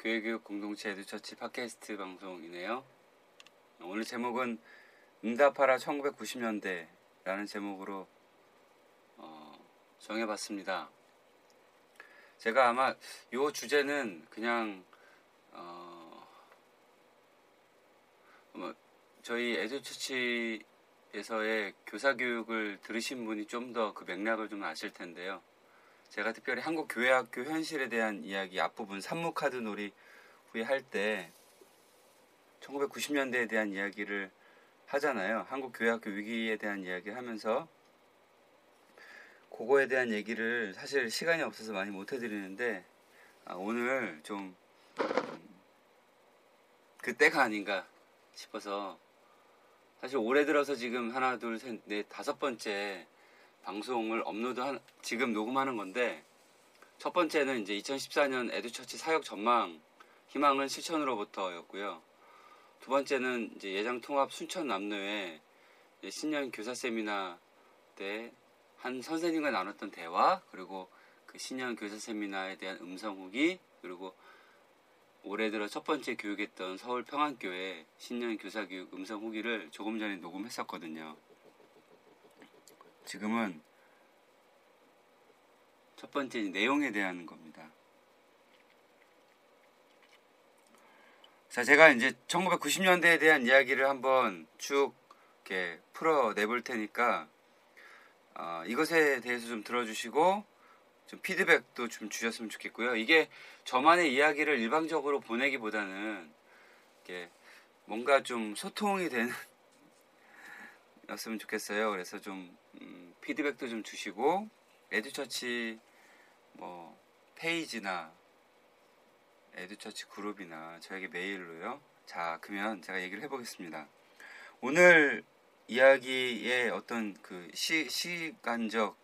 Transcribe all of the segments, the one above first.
교회교육 공동체 에듀처치 팟캐스트 방송이네요. 오늘 제목은 응답하라 1990년대라는 제목으로 어, 정해봤습니다. 제가 아마 이 주제는 그냥 어, 뭐 저희 에듀처치에서의 교사 교육을 들으신 분이 좀 더 그 맥락을 좀 아실 텐데요. 제가 특별히 한국 교회학교 현실에 대한 이야기 앞부분 산무카드 놀이 후에 할 때 1990년대에 대한 이야기를 하잖아요. 한국 교회학교 위기에 대한 이야기를 하면서 그거에 대한 얘기를 사실 시간이 없어서 많이 못 해드리는데 아, 오늘 좀 음, 그때가 아닌가 싶어서 사실 올해 들어서 지금 하나 둘셋넷 다섯 번째 방송을 업로드 한 지금 녹음하는 건데 첫 번째는 이제 2014년 에듀처치 사역 전망 희망은 실천으로부터였고요. 두 번째는 이제 예장 통합 순천 남로의 신년 교사 세미나 때 한 선생님과 나눴던 대화 그리고 그 신년 교사 세미나에 대한 음성 후기 그리고 올해 들어 첫 번째 교육했던 서울 평안교회 신년 교사 교육 음성 후기를 조금 전에 녹음했었거든요. 지금은 첫 번째 내용에 대한 겁니다. 자, 제가 이제 1990년대에 대한 이야기를 한번 쭉 이렇게 풀어 내볼 테니까 어, 이것에 대해서 좀 들어주시고 좀 피드백도 좀 주셨으면 좋겠고요. 이게 저만의 이야기를 일방적으로 보내기보다는 이렇게 뭔가 좀 소통이 되는 였으면 좋겠어요. 그래서 좀 음, 피드백도 좀 주시고 에듀처치 뭐 페이지나 에듀처치 그룹이나 저에게 메일로요. 자, 그러면 제가 얘기를 해보겠습니다. 오늘 이야기의 어떤 그 시, 시간적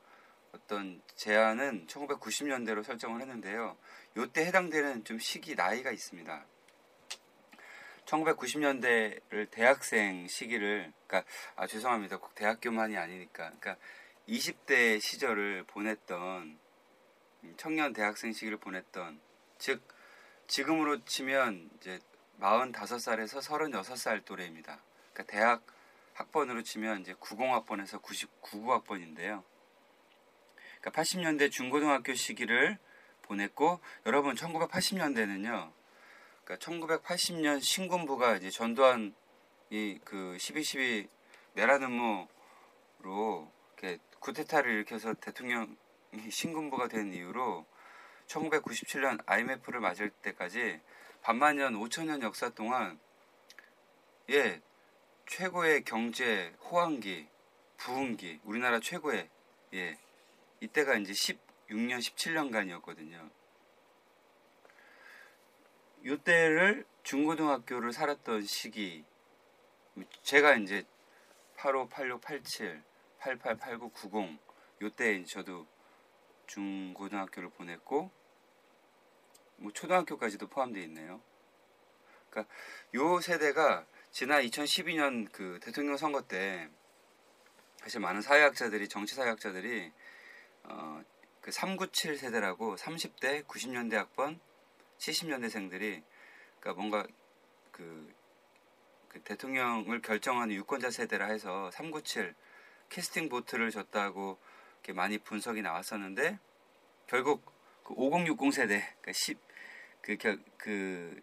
어떤 제한은 1990년대로 설정을 했는데요. 요때 해당되는 좀 시기 나이가 있습니다. 1990년대를 대학생 시기를 그러니까 아 죄송합니다. 꼭 대학교만이 아니니까 그러니까 20대 시절을 보냈던 청년 대학생 시기를 보냈던 즉 지금으로 치면 이제 45살에서 36살 또래입니다. 그러니까 대학 학번으로 치면 이제 90학번에서 99학번인데요. 그러니까 80년대 중고등학교 시기를 보냈고 여러분 1980년대는요. 그러니까 1980년 신군부가 이제 전두환 이그 12.12 내란 음모로 이렇게 쿠데타를 일으켜서 대통령이 신군부가 된 이후로 1997년 IMF를 맞을 때까지 반만 년 5천 년 역사 동안 예 최고의 경제 호황기 부흥기 우리나라 최고의 예 이때가 이제 16년 17년간이었거든요. 이때를 중고등학교를 살았던 시기 제가 이제 85, 86, 87, 88, 89, 90 요때 저도 중고등학교를 보냈고 뭐 초등학교까지도 포함되어 있네요. 그러니까 요 세대가 지난 2012년 그 대통령 선거 때 사실 많은 사회학자들이 정치 사회학자들이 어, 그 397 세대라고 30대 90년대 학번 70년대생들이 그러니까 뭔가 그, 그 대통령을 결정하는 유권자 세대라 해서 397 캐스팅 보트를 줬다고 이렇게 많이 분석이 나왔었는데 결국 그 5060 세대 그러니까 10, 그, 그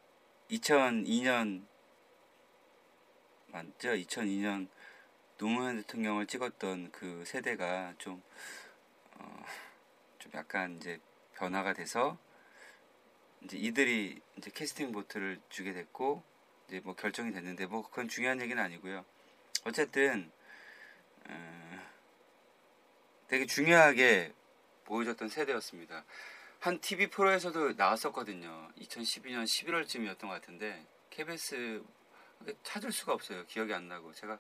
2002년 맞죠? 2002년 노무현 대통령을 찍었던 그 세대가 좀 어, 약간 이제 변화가 돼서 이제 이들이 이제 캐스팅 보트를 주게 됐고 이제 뭐 결정이 됐는데 뭐 그건 중요한 얘기는 아니고요. 어쨌든 어, 되게 중요하게 보여줬던 세대였습니다. 한 TV 프로에서도 나왔었거든요. 2012년 11월쯤이었던 것 같은데 KBS 찾을 수가 없어요. 기억이 안 나고 제가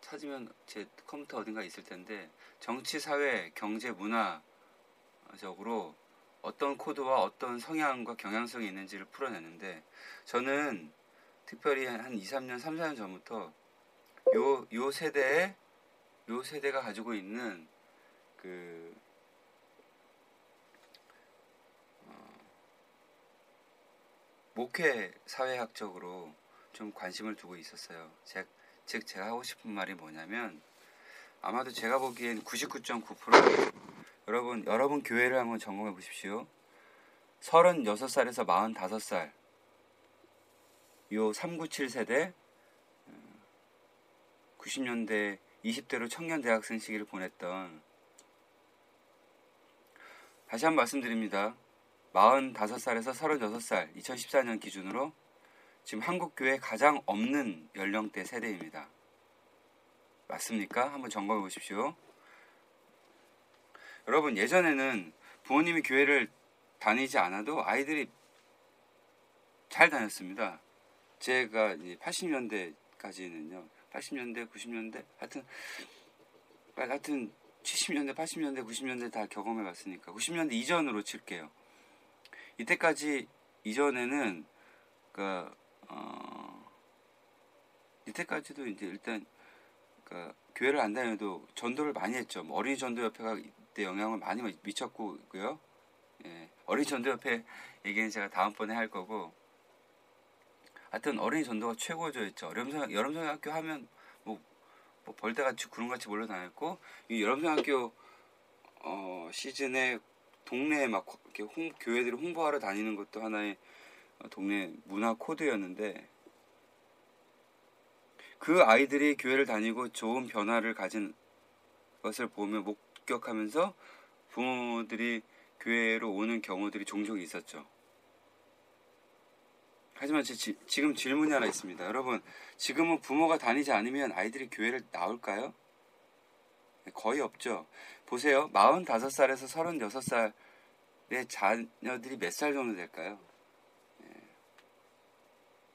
찾으면 제 컴퓨터 어딘가 있을 텐데 정치, 사회, 경제, 문화적으로 어떤 코드와 어떤 성향과 경향성이 있는지를 풀어내는데 저는 특별히 한 2, 3년, 3, 4년 전부터 요, 요 세대에 요 세대가 가지고 있는 그 어, 목회 사회학적으로 좀 관심을 두고 있었어요. 제, 즉 제가 하고 싶은 말이 뭐냐면 아마도 제가 보기엔 99.9% 여러분 여러분 교회를 한번 점검해 보십시오. 36살에서 45살 요 397 세대 90년대 20대로 청년 대학생 시기를 보냈던 다시 한 번 말씀드립니다. 45살에서 36살 2014년 기준으로 지금 한국 교회 가장 없는 연령대 세대입니다. 맞습니까? 한번 점검해 보십시오. 여러분 예전에는 부모님이 교회를 다니지 않아도 아이들이 잘 다녔습니다. 제가 80년대까지는요. 80년대, 90년대 하여튼 하여튼 70년대, 80년대, 90년대 다 경험해 봤으니까 90년대 이전으로 칠게요. 이때까지 이전에는 그 어, 이때까지도 이제 일단 그 교회를 안 다녀도 전도를 많이 했죠. 뭐 어린이 전도 협회가 이 때 영향을 많이 미쳤고요. 예, 어린이 전도협회 얘기는 제가 다음번에 할 거고 하여튼 어린이 전도가 최고조였죠. 여름성, 여름성학교 하면 뭐, 뭐 벌떼같이 구름같이 몰려다녔고 이 여름성학교 어, 시즌에 동네에 막 이렇게 홍, 교회들이 홍보하러 다니는 것도 하나의 동네 문화 코드였는데 그 아이들이 교회를 다니고 좋은 변화를 가진 것을 보며 목 격하면서 부모들이 교회로 오는 경우들이 종종 있었죠. 하지만 지, 지금 질문이 하나 있습니다. 여러분, 지금은 부모가 다니지 않으면 아이들이 교회를 나올까요? 네, 거의 없죠. 보세요. 45살에서 36살의 자녀들이 몇 살 정도 될까요? 네.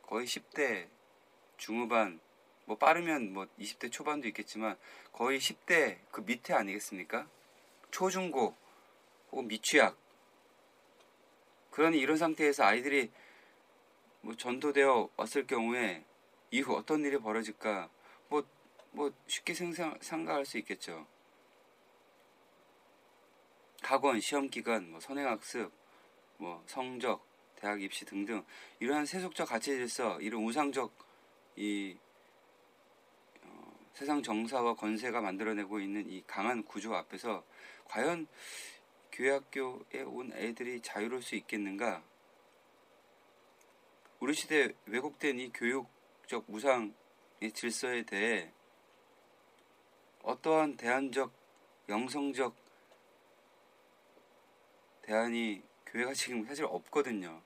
거의 10대 중후반, 뭐 빠르면 뭐 20대 초반도 있겠지만 거의 10대 그 밑에 아니겠습니까? 초중고 혹은 미취학. 그러니 이런 상태에서 아이들이 뭐 전도되어 왔을 경우에 이후 어떤 일이 벌어질까 뭐, 뭐 쉽게 생상, 상가할 수 있겠죠. 학원, 시험 기간, 뭐 선행학습, 뭐 성적, 대학 입시 등등 이러한 세속적 가치 질서, 이런 우상적 이 어, 세상 정사와 권세가 만들어내고 있는 이 강한 구조 앞에서 과연 교회 학교에 온 애들이 자유로울 수 있겠는가? 우리 시대 왜곡된 이 교육적 무상의 질서에 대해 어떠한 대안적 영성적 대안이 교회가 지금 사실 없거든요.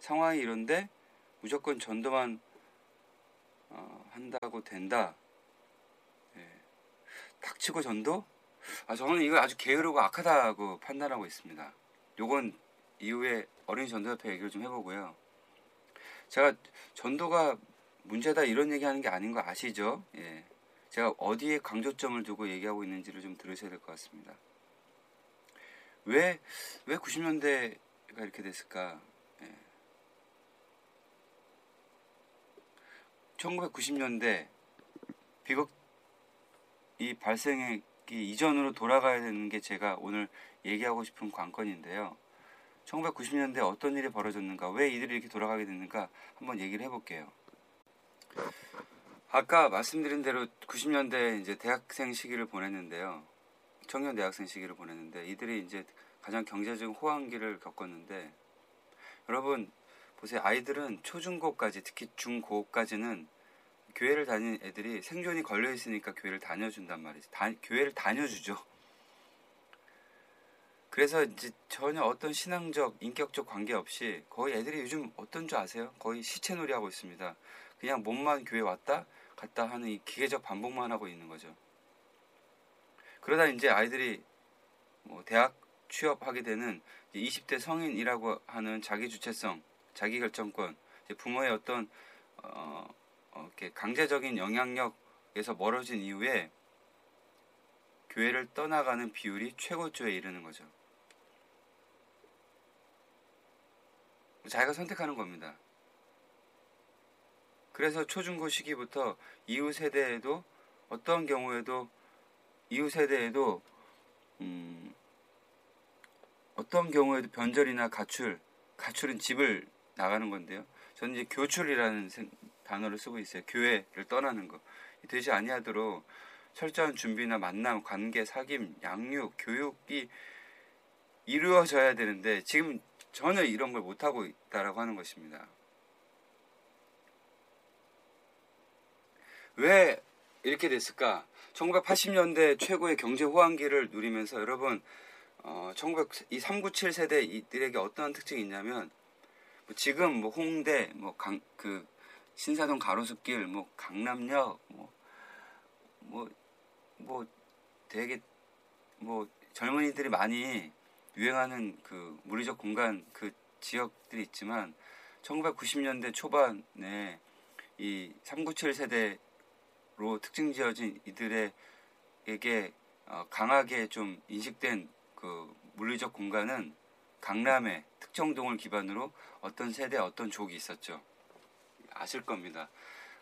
상황이 이런데 무조건 전도만 어, 한다고 된다. 예. 닥치고 전도? 아 저는 이거 아주 게으르고 악하다고 판단하고 있습니다. 요건 이후에 어린이 전도협회 얘기를 좀 해보고요. 제가 전도가 문제다 이런 얘기하는 게 아닌 거 아시죠? 예. 제가 어디에 강조점을 두고 얘기하고 있는지를 좀 들으셔야 될 것 같습니다. 왜, 왜 90년대가 이렇게 됐을까? 예. 1990년대 비극 이 발생하기 이전으로 돌아가야 되는 게 제가 오늘 얘기하고 싶은 관건인데요. 1990년대 어떤 일이 벌어졌는가, 왜 이들이 이렇게 돌아가게 됐는가 한번 얘기를 해볼게요. 아까 말씀드린 대로 90년대 이제 대학생 시기를 보냈는데요. 청년 대학생 시기를 보냈는데 이들이 이제 가장 경제적 호황기를 겪었는데 여러분 보세요. 아이들은 초중고까지 특히 중고까지는 교회를 다니는 애들이 생존이 걸려 있으니까 교회를 다녀준단 말이죠. 다, 교회를 다녀주죠. 그래서 이제 전혀 어떤 신앙적, 인격적 관계 없이 거의 애들이 요즘 어떤 줄 아세요? 거의 시체놀이 하고 있습니다. 그냥 몸만 교회 왔다 갔다 하는 이 기계적 반복만 하고 있는 거죠. 그러다 이제 아이들이 뭐 대학 취업하게 되는 20대 성인이라고 하는 자기 주체성, 자기 결정권, 부모의 어떤 어, 어, 이렇게 강제적인 영향력에서 멀어진 이후에 교회를 떠나가는 비율이 최고조에 이르는 거죠. 자기가 선택하는 겁니다. 그래서 초중고 시기부터 이후 세대에도 어떤 경우에도 이후 세대에도 음, 어떤 경우에도 변절이나 가출, 가출은 집을 나가는 건데요. 저는 이제 교출이라는 단어를 쓰고 있어요. 교회를 떠나는 거. 되지 아니하도록 철저한 준비나 만남, 관계, 사귐, 양육, 교육이 이루어져야 되는데 지금 전혀 이런 걸 못하고 있다라고 하는 것입니다. 왜 이렇게 됐을까? 1980년대 최고의 경제 호황기를 누리면서 여러분 어, 1900, 이397 세대 이들에게 어떤 특징이 있냐면 뭐 지금 뭐 홍대 뭐 강 그 신사동 가로수길 뭐 강남역 뭐뭐뭐 뭐, 뭐 되게 뭐 젊은이들이 많이 유행하는 그 물리적 공간 그 지역들이 있지만 1990년대 초반에 이 397 세대로 특징 지어진 이들에게 어, 강하게 좀 인식된 그 물리적 공간은 강남의 특정 동을 기반으로 어떤 세대 어떤 족이 있었죠. 아실 겁니다.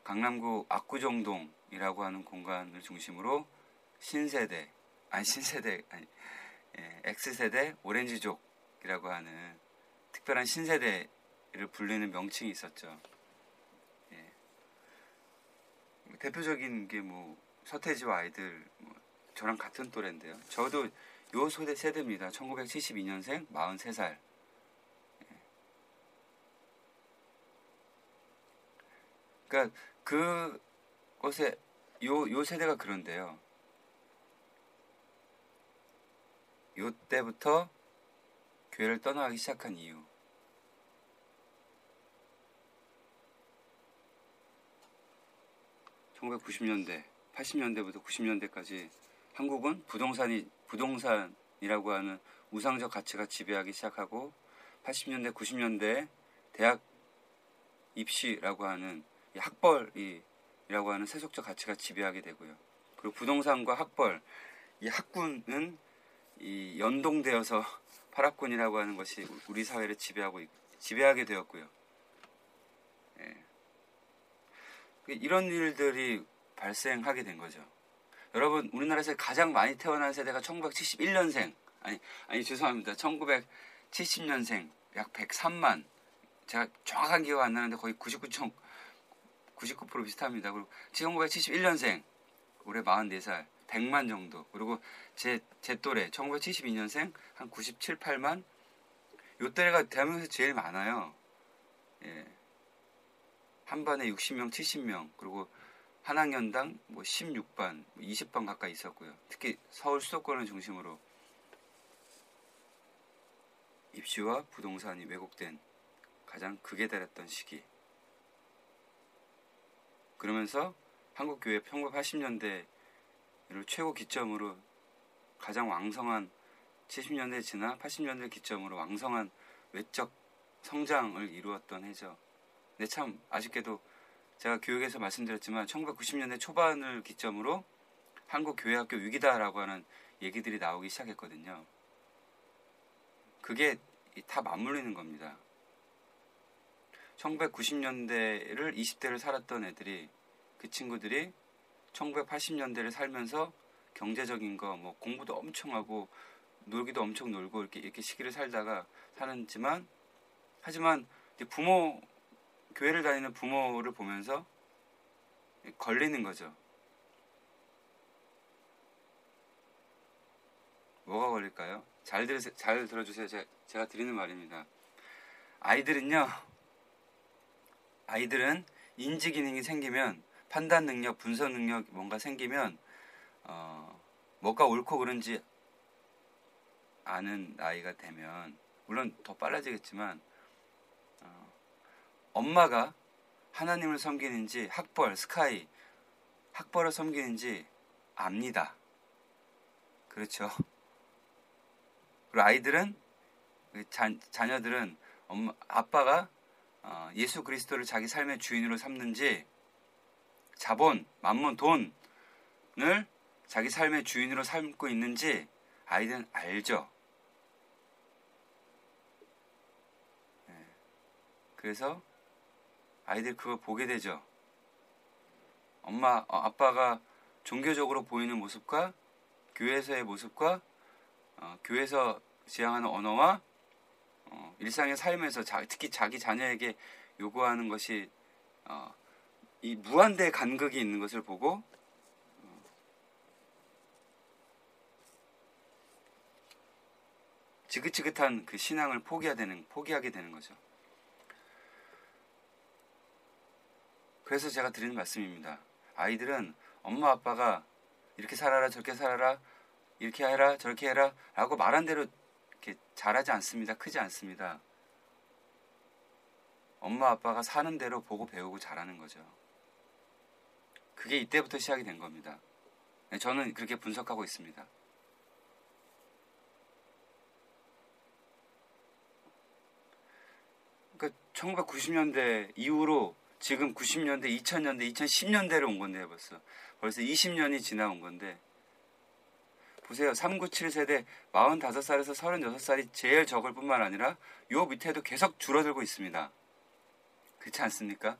강남구 압구정동이라고 하는 공간을 중심으로 신세대 아니 신세대 아니 예, X세대 오렌지족이라고 하는 특별한 신세대를 불리는 명칭이 있었죠. 예. 대표적인 게 뭐 서태지와 아이들 뭐 저랑 같은 또래인데요. 저도 요 소대 세대입니다. 1972년생 43살. 그러니까 그것에 요, 요 세대가 그런데요. 요 때부터 교회를 떠나기 시작한 이유. (1990년대) (80년대부터 90년대까지) 한국은 부동산이 부동산이라고 하는 우상적 가치가 지배하기 시작하고 80년대 90년대 대학 입시라고 하는 학벌이라고 하는 세속적 가치가 지배하게 되고요. 그리고 부동산과 학벌 이 학군은 이 연동되어서 파락군이라고 하는 것이 우리 사회를 지배하고 지배하게 되었고요. 예. 이런 일들이 발생하게 된 거죠. 여러분 우리나라에서 가장 많이 태어난 세대가 1971년생 아니 아니 죄송합니다. 1970년생 약 103만 제가 정확한 기억 안 나는데 거의 99점 99% 비슷합니다. 그리고 1971년생 올해 44살 100만 정도. 그리고 제, 제 또래 1972년생 한 97, 8만 요 때가 대한민국에서 제일 많아요. 예. 한 반에 60명, 70명. 그리고 한 학년당 뭐 16반, 20반 뭐 가까이 있었고요. 특히 서울 수도권을 중심으로 입시와 부동산이 왜곡된 가장 극에 달했던 시기. 그러면서 한국 교회 1980년대 이를 최고 기점으로 가장 왕성한 70년대 지나 80년대 기점으로 왕성한 외적 성장을 이루었던 해죠. 근데 참 아쉽게도 제가 교육에서 말씀드렸지만 1990년대 초반을 기점으로 한국 교회학교 위기다라고 하는 얘기들이 나오기 시작했거든요. 그게 다 맞물리는 겁니다. 1990년대를 20대를 살았던 애들이 그 친구들이 1980년대를 살면서 경제적인 거, 뭐 공부도 엄청 하고 놀기도 엄청 놀고 이렇게 이렇게 시기를 살다가 사는지만 하지만 부모 교회를 다니는 부모를 보면서 걸리는 거죠. 뭐가 걸릴까요? 잘 들으세요. 잘 들어주세요. 제가, 제가 드리는 말입니다. 아이들은요. 아이들은 인지 기능이 생기면 판단 능력, 분석 능력 뭔가 생기면 어, 뭐가 옳고 그른지 아, 아는 나이가 되면 물론 더 빨라지겠지만 어, 엄마가 하나님을 섬기는지 학벌 스카이 학벌을 섬기는지 압니다. 그렇죠. 그리고 아이들은 그 자, 자녀들은 엄마 아빠가 어, 예수 그리스도를 자기 삶의 주인으로 삼는지 자본, 만문, 돈을 자기 삶의 주인으로 삼고 있는지 아이들은 알죠. 네. 그래서 아이들 그걸 보게 되죠. 엄마, 어, 아빠가 종교적으로 보이는 모습과 교회에서의 모습과 어, 교회에서 지향하는 언어와 어, 일상의 삶에서 자, 특히 자기 자녀에게 요구하는 것이 어, 이 무한대 간극이 있는 것을 보고 어, 지긋지긋한 그 신앙을 포기하게 되는 포기하게 되는 거죠. 그래서 제가 드리는 말씀입니다. 아이들은 엄마 아빠가 이렇게 살아라 저렇게 살아라 이렇게 해라 저렇게 해라 라고 말한 대로 이렇게 잘하지 않습니다. 크지 않습니다. 엄마 아빠가 사는 대로 보고 배우고 잘하는 거죠. 그게 이때부터 시작이 된 겁니다. 네, 저는 그렇게 분석하고 있습니다. 그러니까 1990년대 이후로 지금 90년대, 2000년대, 2010년대로 온 건데 벌써 벌써 20년이 지나온 건데 보세요. 397 세대 45살에서 36살이 제일 적을 뿐만 아니라 요 밑에도 계속 줄어들고 있습니다. 그렇지 않습니까?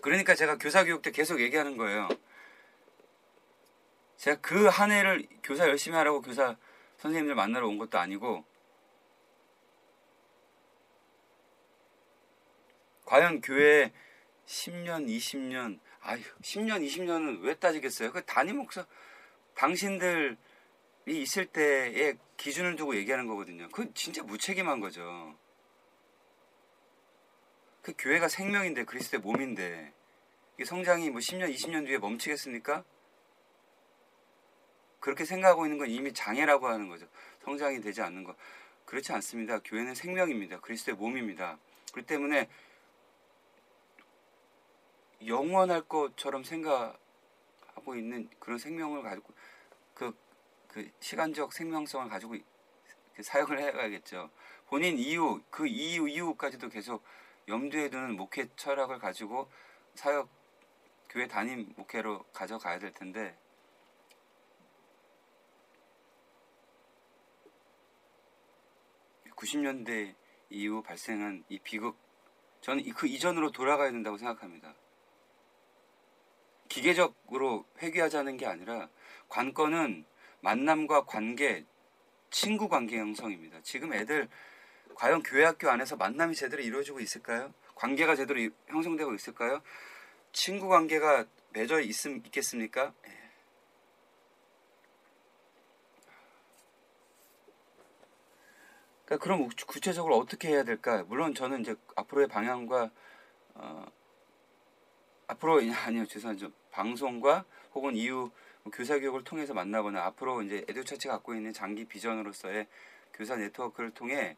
그러니까 제가 교사 교육 때 계속 얘기하는 거예요. 제가 그 한 해를 교사 열심히 하라고 교사 선생님들 만나러 온 것도 아니고 과연 교회 10년, 20년, 아유, 10년, 20년은 왜 따지겠어요? 그 담임 목사, 당신들이 있을 때의 기준을 두고 얘기하는 거거든요. 그건 진짜 무책임한 거죠. 그 교회가 생명인데, 그리스도의 몸인데, 이 성장이 뭐 10년, 20년 뒤에 멈추겠습니까? 그렇게 생각하고 있는 건 이미 장애라고 하는 거죠. 성장이 되지 않는 거. 그렇지 않습니다. 교회는 생명입니다. 그리스도의 몸입니다. 그렇기 때문에 영원할 것처럼 생각하고 있는 그런 생명을 가지고 그, 그 시간적 생명성을 가지고 사역을 해야겠죠. 본인 이유, 그 이유, 이유까지도 계속 염두에 두는 목회 철학을 가지고 사역, 교회 담임 목회로 가져가야 될 텐데, (90년대) 이후 발생한 이 비극 저는 그 이전으로 돌아가야 된다고 생각합니다. 기계적으로 회귀하자는 게 아니라 관건은 만남과 관계, 친구 관계 형성입니다. 지금 애들 과연 교회 학교 안에서 만남이 제대로 이루어지고 있을까요? 관계가 제대로 형성되고 있을까요? 친구 관계가 맺어 있, 있겠습니까? 예. 그러니까 그럼 구체적으로 어떻게 해야 될까? 물론 저는 이제 앞으로의 방향과 어, 앞으로 아니요 죄송하죠 방송과 혹은 이후 교사 교육을 통해서 만나거나 앞으로 이제 에듀처치 갖고 있는 장기 비전으로서의 교사 네트워크를 통해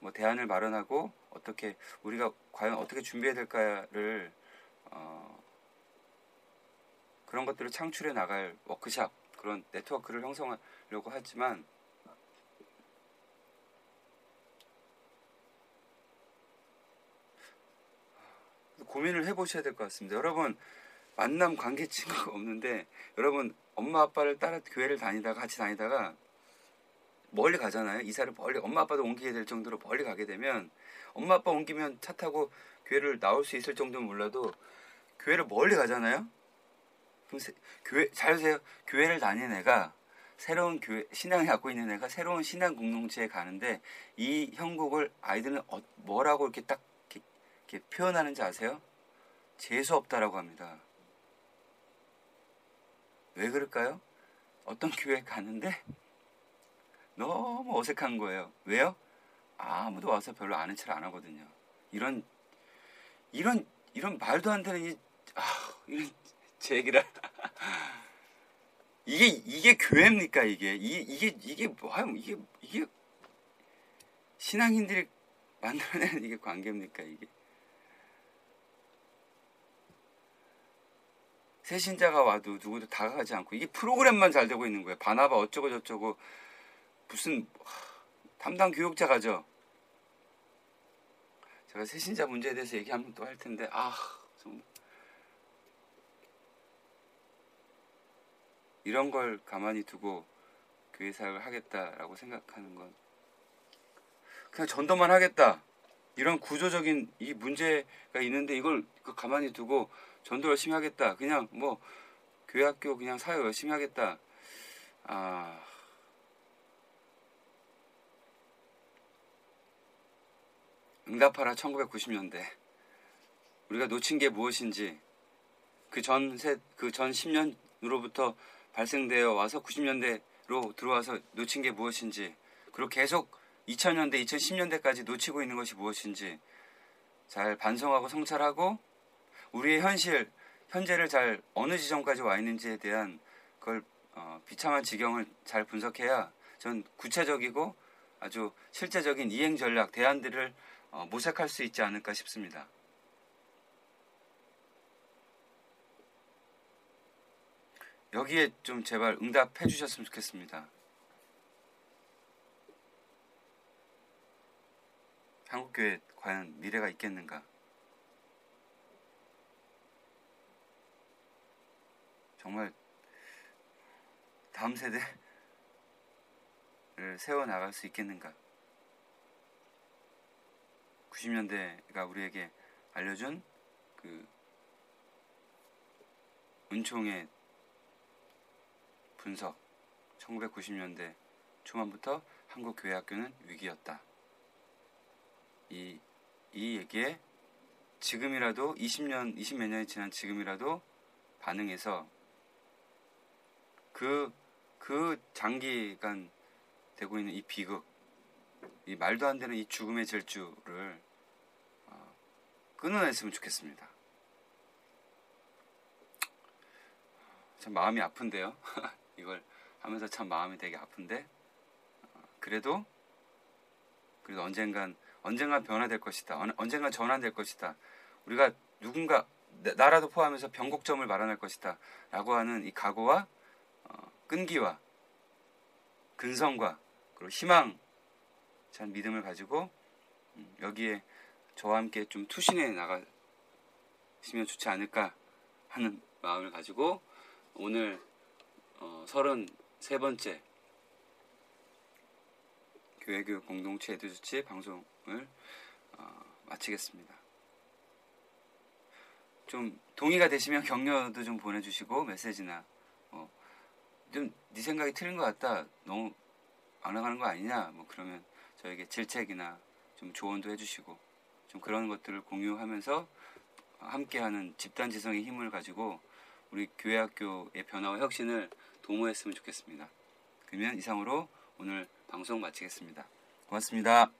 뭐 대안을 마련하고 어떻게 우리가 과연 어떻게 준비해야 될까를 어 그런 것들을 창출해 나갈 워크샵 그런 네트워크를 형성하려고 하지만 고민을 해보셔야 될 것 같습니다. 여러분 만남 관계 친구가 없는데 여러분 엄마 아빠를 따라 교회를 다니다가 같이 다니다가 멀리 가잖아요. 이사를 멀리 엄마 아빠도 옮기게 될 정도로 멀리 가게 되면 엄마 아빠 옮기면 차 타고 교회를 나올 수 있을 정도는 몰라도 교회를 멀리 가잖아요. 그럼 세, 교회 잘 보세요. 교회를 다니는 애가 새로운 교회 신앙을 갖고 있는 애가 새로운 신앙 공동체에 가는데 이 형국을 아이들은 어, 뭐라고 이렇게 딱 이렇게, 표현하는지 아세요? 재수 없다라고 합니다. 왜 그럴까요? 어떤 교회 가는데 너무 어색한 거예요. 왜요? 아무도 와서 별로 아는 척 안 하거든요. 이런 이런 이런 말도 안 되는 이 아, 이런 제 얘기를 이게 이게 교회입니까 이게 이 이게 이게 뭐 이게 이게 신앙인들이 만들어내는 이게 관계입니까 이게 새 신자가 와도 누구도 다가가지 않고 이게 프로그램만 잘 되고 있는 거예요. 바나바 어쩌고 저쩌고 무슨 담당 교육자가죠? 제가 새 신자 문제에 대해서 얘기하면 또할 텐데 아 정말 이런 걸 가만히 두고 교회 사역을 하겠다라고 생각하는 건 그냥 전도만 하겠다. 이런 구조적인 이 문제가 있는데 이걸 그 가만히 두고 전도 열심히 하겠다. 그냥 뭐 교회 학교 그냥 사역 열심히 하겠다. 아 응답하라 1990년대 우리가 놓친 게 무엇인지 그 전그 전 10년으로부터 발생되어 와서 90년대로 들어와서 놓친 게 무엇인지 그리고 계속 2000년대, 2010년대까지 놓치고 있는 것이 무엇인지 잘 반성하고 성찰하고 우리의 현실, 현재를 잘 어느 지점까지 와 있는지에 대한 그걸 어, 비참한 지경을 잘 분석해야 전 구체적이고 아주 실제적인 이행 전략, 대안들을 어, 모색할 수 있지 않을까 싶습니다. 여기에 좀 제발 응답해 주셨으면 좋겠습니다. 한국교회 과연 미래가 있겠는가? 정말 다음 세대를 세워 나갈 수 있겠는가? 90년대가 우리에게 알려준 그 은총의 분석 1990년대 초반부터 한국 교회 학교는 위기였다. 이, 이 얘기에 지금이라도 20년, 20몇 년이 지난 지금이라도 반응해서 그, 그 장기간 되고 있는 이 비극, 이 말도 안 되는 이 죽음의 질주를 어, 끊어냈으면 좋겠습니다. 참 마음이 아픈데요. 이걸 하면서 참 마음이 되게 아픈데 어, 그래도 그래도 언젠간 언젠간 변화될 것이다. 언젠간 전환될 것이다. 우리가 누군가 나라도 포함해서 변곡점을 마련할 것이다. 라고 하는 이 각오와 어, 끈기와 근성과 그리고 희망 찬 믿음을 가지고 음, 여기에 저와 함께 좀 투신해 나가시면 좋지 않을까 하는 마음을 가지고 오늘 어, 33번째 교회교육 공동체 에듀주치 방송을 어, 마치겠습니다. 좀 동의가 되시면 격려도 좀 보내주시고 메시지나 어, 좀네 생각이 틀린 것 같다 너무 안 나가는 거 아니냐 뭐 그러면 저에게 질책이나 좀 조언도 해주시고 좀 그런 것들을 공유하면서 함께하는 집단 지성의 힘을 가지고 우리 교회 학교의 변화와 혁신을 도모했으면 좋겠습니다. 그러면 이상으로 오늘 방송 마치겠습니다. 고맙습니다.